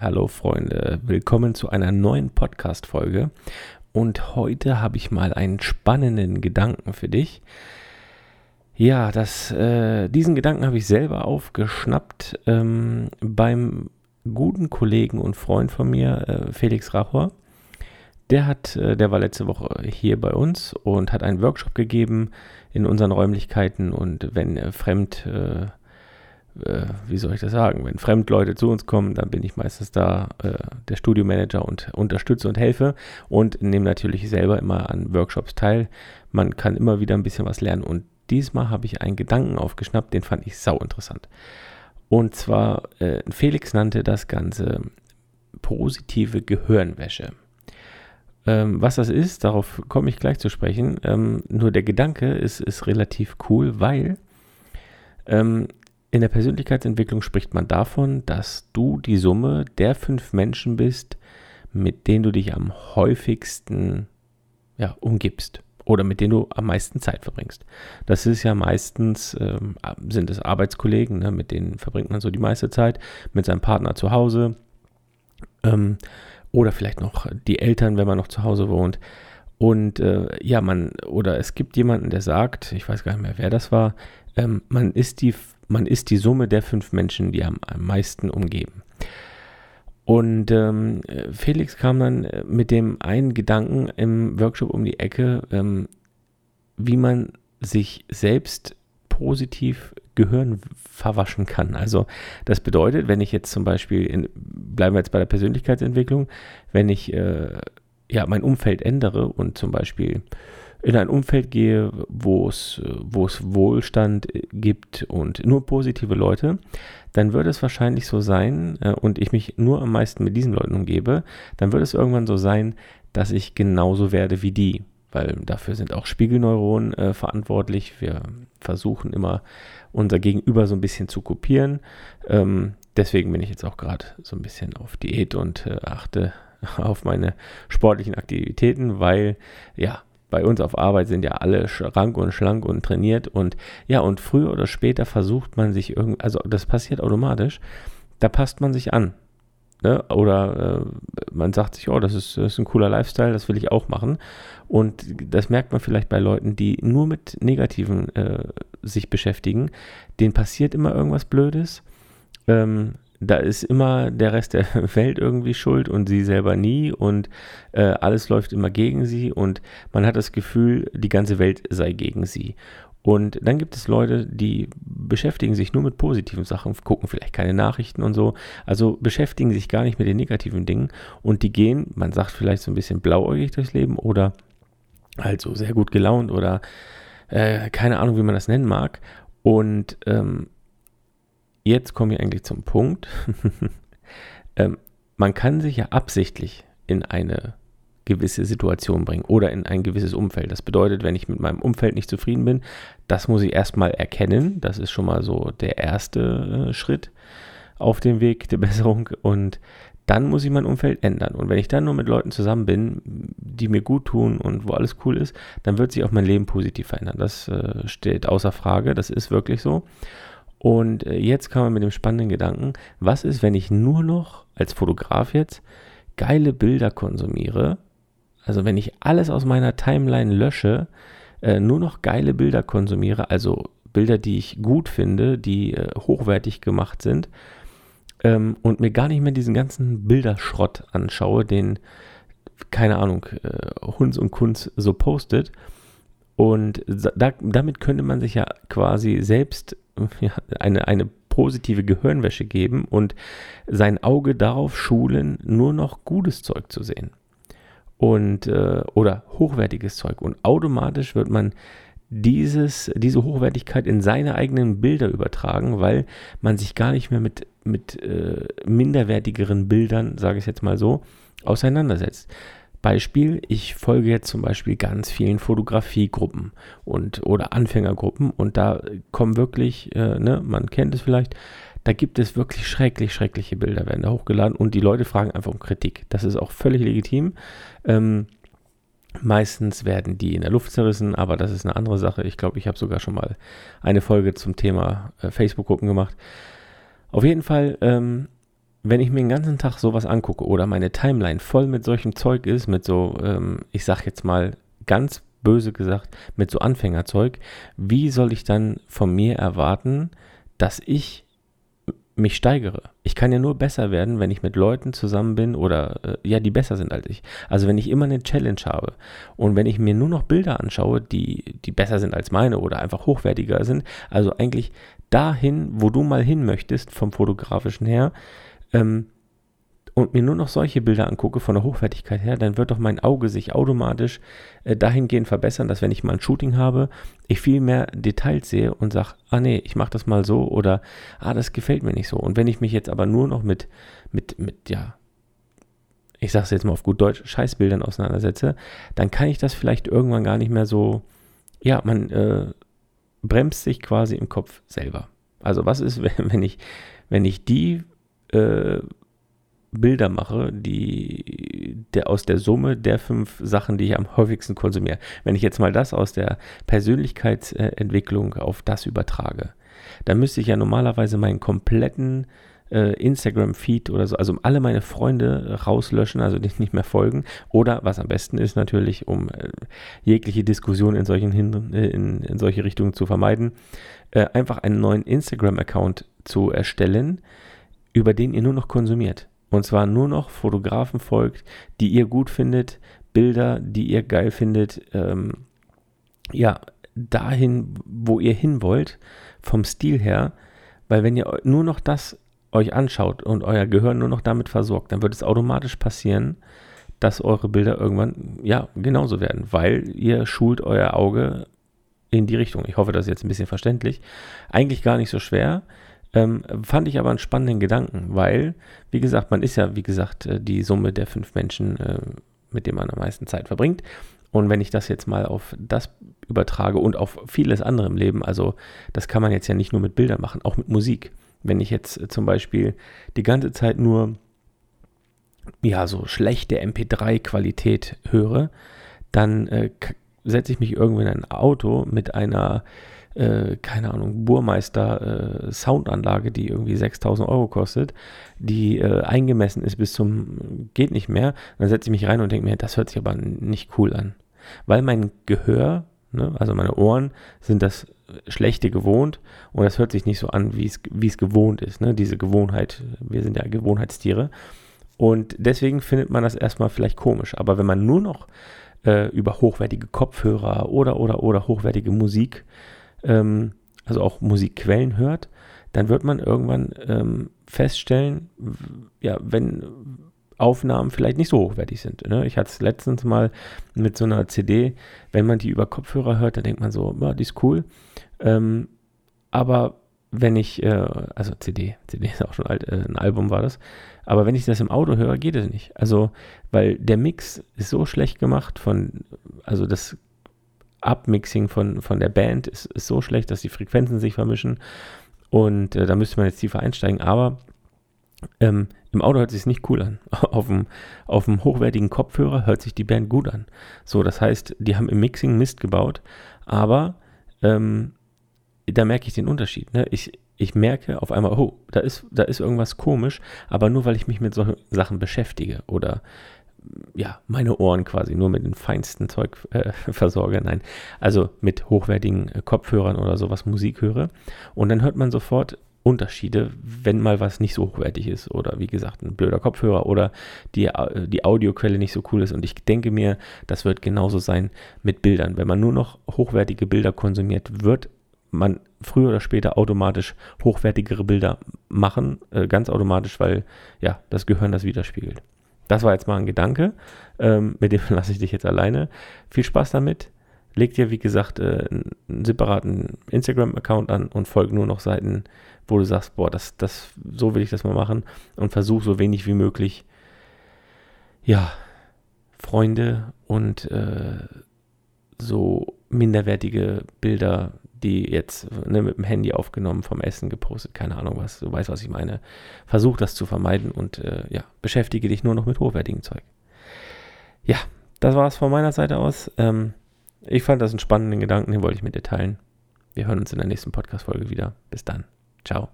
Hallo Freunde, willkommen zu einer neuen Podcast-Folge. Und heute habe ich mal einen spannenden Gedanken für dich. Ja, das, äh, diesen Gedanken habe ich selber aufgeschnappt ähm, beim guten Kollegen und Freund von mir, äh, Felix Rachor. Der hat, äh, der war letzte Woche hier bei uns und hat einen Workshop gegeben in unseren Räumlichkeiten. Und wenn äh, fremd äh, wie soll ich das sagen, wenn Fremdleute zu uns kommen, dann bin ich meistens da äh, der Studiomanager und unterstütze und helfe und nehme natürlich selber immer an Workshops teil. Man kann immer wieder ein bisschen was lernen und diesmal habe ich einen Gedanken aufgeschnappt, den fand ich sau interessant. Und zwar, äh, Felix nannte das Ganze positive Gehirnwäsche. Ähm, was das ist, darauf komme ich gleich zu sprechen. Ähm, nur der Gedanke ist, ist relativ cool, weil ähm, in der Persönlichkeitsentwicklung spricht man davon, dass du die Summe der fünf Menschen bist, mit denen du dich am häufigsten ja, umgibst oder mit denen du am meisten Zeit verbringst. Das ist ja meistens, ähm, sind es Arbeitskollegen, ne, mit denen verbringt man so die meiste Zeit, mit seinem Partner zu Hause ähm, oder vielleicht noch die Eltern, wenn man noch zu Hause wohnt. Und äh, ja, man, oder es gibt jemanden, der sagt, ich weiß gar nicht mehr, wer das war, ähm, man ist die man ist die Summe der fünf Menschen, die am, meisten umgeben. Und ähm, Felix kam dann äh, mit dem einen Gedanken im Workshop um die Ecke, ähm, wie man sich selbst positiv Gehirn verwaschen kann. Also das bedeutet, wenn ich jetzt zum Beispiel, in, bleiben wir jetzt bei der Persönlichkeitsentwicklung, wenn ich äh, ja mein Umfeld ändere und zum Beispiel in ein Umfeld gehe, wo es, wo es Wohlstand gibt und nur positive Leute, dann würde es wahrscheinlich so sein, äh, und ich mich nur am meisten mit diesen Leuten umgebe, dann würde es irgendwann so sein, dass ich genauso werde wie die. Weil dafür sind auch Spiegelneuronen äh, verantwortlich. Wir versuchen immer unser Gegenüber so ein bisschen zu kopieren. Ähm, deswegen bin ich jetzt auch gerade so ein bisschen auf Diät und äh, achte auf meine sportlichen Aktivitäten, weil ja, bei uns auf Arbeit sind ja alle schrank und schlank und trainiert und ja, und früher oder später versucht man sich irgendwie, also das passiert automatisch, da passt man sich an. Ne? Oder äh, man sagt sich, oh, das ist, das ist ein cooler Lifestyle, das will ich auch machen. Und das merkt man vielleicht bei Leuten, die nur mit Negativen äh, sich beschäftigen. Denen passiert immer irgendwas Blödes. Ähm, da ist immer der Rest der Welt irgendwie schuld und sie selber nie und äh, alles läuft immer gegen sie und man hat das Gefühl, die ganze Welt sei gegen sie. Und dann gibt es Leute, die beschäftigen sich nur mit positiven Sachen, gucken vielleicht keine Nachrichten und so, also beschäftigen sich gar nicht mit den negativen Dingen und die gehen, man sagt vielleicht so ein bisschen blauäugig durchs Leben oder halt so sehr gut gelaunt oder äh, keine Ahnung, wie man das nennen mag. Und ähm, jetzt komme ich eigentlich zum Punkt. ähm, man kann sich ja absichtlich in eine gewisse Situation bringen oder in ein gewisses Umfeld. Das bedeutet, wenn ich mit meinem Umfeld nicht zufrieden bin, das muss ich erstmal erkennen. Das ist schon mal so der erste äh, Schritt auf dem Weg der Besserung und dann muss ich mein Umfeld ändern. Und wenn ich dann nur mit Leuten zusammen bin, die mir gut tun und wo alles cool ist, dann wird sich auch mein Leben positiv verändern. Das äh, steht außer Frage, das ist wirklich so. Und äh, jetzt kam man mit dem spannenden Gedanken, was ist, wenn ich nur noch als Fotograf jetzt geile Bilder konsumiere? Also wenn ich alles aus meiner Timeline lösche, äh, nur noch geile Bilder konsumiere, also Bilder, die ich gut finde, die äh, hochwertig gemacht sind ähm, und mir gar nicht mehr diesen ganzen Bilderschrott anschaue, den, keine Ahnung, Hunds und Kunz so postet. Und da, damit könnte man sich ja quasi selbst ja, eine, eine positive Gehirnwäsche geben und sein Auge darauf schulen, nur noch gutes Zeug zu sehen. Und, äh, oder hochwertiges Zeug. Und automatisch wird man dieses, diese Hochwertigkeit in seine eigenen Bilder übertragen, weil man sich gar nicht mehr mit, mit äh, minderwertigeren Bildern, sage ich jetzt mal so, auseinandersetzt. Beispiel, ich folge jetzt zum Beispiel ganz vielen Fotografiegruppen und oder Anfängergruppen und da kommen wirklich, äh, ne, man kennt es vielleicht, da gibt es wirklich schrecklich, schreckliche Bilder, werden da hochgeladen und die Leute fragen einfach um Kritik. Das ist auch völlig legitim. Ähm, meistens werden die in der Luft zerrissen, aber das ist eine andere Sache. Ich glaube, ich habe sogar schon mal eine Folge zum Thema äh, Facebook-Gruppen gemacht. Auf jeden Fall, ähm, wenn ich mir den ganzen Tag sowas angucke oder meine Timeline voll mit solchem Zeug ist, mit so, ähm, ich sag jetzt mal ganz böse gesagt, mit so Anfängerzeug, wie soll ich dann von mir erwarten, dass ich mich steigere. Ich kann ja nur besser werden, wenn ich mit Leuten zusammen bin oder äh, ja, die besser sind als ich. Also wenn ich immer eine Challenge habe und wenn ich mir nur noch Bilder anschaue, die, die besser sind als meine oder einfach hochwertiger sind, also eigentlich dahin, wo du mal hin möchtest vom fotografischen her, ähm, und mir nur noch solche Bilder angucke von der Hochwertigkeit her, dann wird doch mein Auge sich automatisch äh, dahingehend verbessern, dass wenn ich mal ein Shooting habe, ich viel mehr Details sehe und sage, ah nee, ich mache das mal so oder ah, das gefällt mir nicht so. Und wenn ich mich jetzt aber nur noch mit, mit, mit, ja, ich sage es jetzt mal auf gut Deutsch, Scheißbildern auseinandersetze, dann kann ich das vielleicht irgendwann gar nicht mehr so, ja, man äh, bremst sich quasi im Kopf selber. Also was ist, wenn ich, wenn ich die äh, Bilder mache, die der aus der Summe der fünf Sachen, die ich am häufigsten konsumiere. Wenn ich jetzt mal das aus der Persönlichkeitsentwicklung auf das übertrage, dann müsste ich ja normalerweise meinen kompletten äh, Instagram-Feed oder so, also alle meine Freunde rauslöschen, also die nicht mehr folgen. Oder was am besten ist natürlich, um äh, jegliche Diskussion in, solchen Hin äh, in, in solche Richtungen zu vermeiden, äh, einfach einen neuen Instagram-Account zu erstellen, über den ihr nur noch konsumiert. Und zwar nur noch Fotografen folgt, die ihr gut findet, Bilder, die ihr geil findet, ähm, ja, dahin, wo ihr hin wollt, vom Stil her. Weil wenn ihr nur noch das euch anschaut und euer Gehirn nur noch damit versorgt, dann wird es automatisch passieren, dass eure Bilder irgendwann, ja, genauso werden, weil ihr schult euer Auge in die Richtung. Ich hoffe, das ist jetzt ein bisschen verständlich. Eigentlich gar nicht so schwer. Ähm, fand ich aber einen spannenden Gedanken, weil, wie gesagt, man ist ja, wie gesagt, äh, die Summe der fünf Menschen, äh, mit denen man am meisten Zeit verbringt. Und wenn ich das jetzt mal auf das übertrage und auf vieles andere im Leben, also das kann man jetzt ja nicht nur mit Bildern machen, auch mit Musik. Wenn ich jetzt äh, zum Beispiel die ganze Zeit nur ja so schlechte MP3-Qualität höre, dann äh, setze ich mich irgendwo in ein Auto mit einer äh, keine Ahnung, Burmeister äh, Soundanlage, die irgendwie 6000 Euro kostet, die äh, eingemessen ist bis zum geht nicht mehr. Dann setze ich mich rein und denke mir, das hört sich aber nicht cool an. Weil mein Gehör, ne, also meine Ohren, sind das Schlechte gewohnt und das hört sich nicht so an, wie es gewohnt ist. Ne? Diese Gewohnheit, wir sind ja Gewohnheitstiere. Und deswegen findet man das erstmal vielleicht komisch. Aber wenn man nur noch äh, über hochwertige Kopfhörer oder oder oder hochwertige Musik ähm, also auch Musikquellen hört, dann wird man irgendwann ähm, feststellen, ja, wenn Aufnahmen vielleicht nicht so hochwertig sind. Ne? Ich hatte es letztens mal mit so einer CD, wenn man die über Kopfhörer hört, dann denkt man so, ja, die ist cool. Ähm, aber wenn ich, äh, also CD, CD ist auch schon alt, äh, ein Album war das, aber wenn ich das im Auto höre, geht es nicht. Also, weil der Mix ist so schlecht gemacht von, also das Upmixing von, von der Band ist, ist so schlecht, dass die Frequenzen sich vermischen. Und äh, da müsste man jetzt tiefer einsteigen. Aber ähm, im Auto hört sich nicht cool an. auf, dem, auf dem hochwertigen Kopfhörer hört sich die Band gut an. So, das heißt, die haben im Mixing Mist gebaut. Aber ähm, da merke ich den Unterschied. Ne? Ich, ich merke auf einmal, oh, da ist, da ist irgendwas komisch, aber nur weil ich mich mit solchen Sachen beschäftige oder ja, meine Ohren quasi nur mit dem feinsten Zeug äh, versorge. Nein, also mit hochwertigen äh, Kopfhörern oder sowas Musik höre. Und dann hört man sofort Unterschiede, wenn mal was nicht so hochwertig ist oder wie gesagt ein blöder Kopfhörer oder die, äh, die Audioquelle nicht so cool ist. Und ich denke mir, das wird genauso sein mit Bildern. Wenn man nur noch hochwertige Bilder konsumiert, wird man früher oder später automatisch hochwertigere Bilder machen, äh, ganz automatisch, weil ja das Gehirn das widerspiegelt. Das war jetzt mal ein Gedanke, ähm, mit dem lasse ich dich jetzt alleine. Viel Spaß damit. Leg dir, wie gesagt, äh, einen separaten Instagram-Account an und folge nur noch Seiten, wo du sagst, boah, das, das, so will ich das mal machen und versuch so wenig wie möglich, ja, Freunde und äh, so minderwertige Bilder die jetzt ne, mit dem Handy aufgenommen, vom Essen gepostet, keine Ahnung was, du weißt, was ich meine. Versuch das zu vermeiden und äh, ja, beschäftige dich nur noch mit hochwertigem Zeug. Ja, das war es von meiner Seite aus. Ähm, ich fand das einen spannenden Gedanken, den wollte ich mit dir teilen. Wir hören uns in der nächsten Podcast-Folge wieder. Bis dann. Ciao.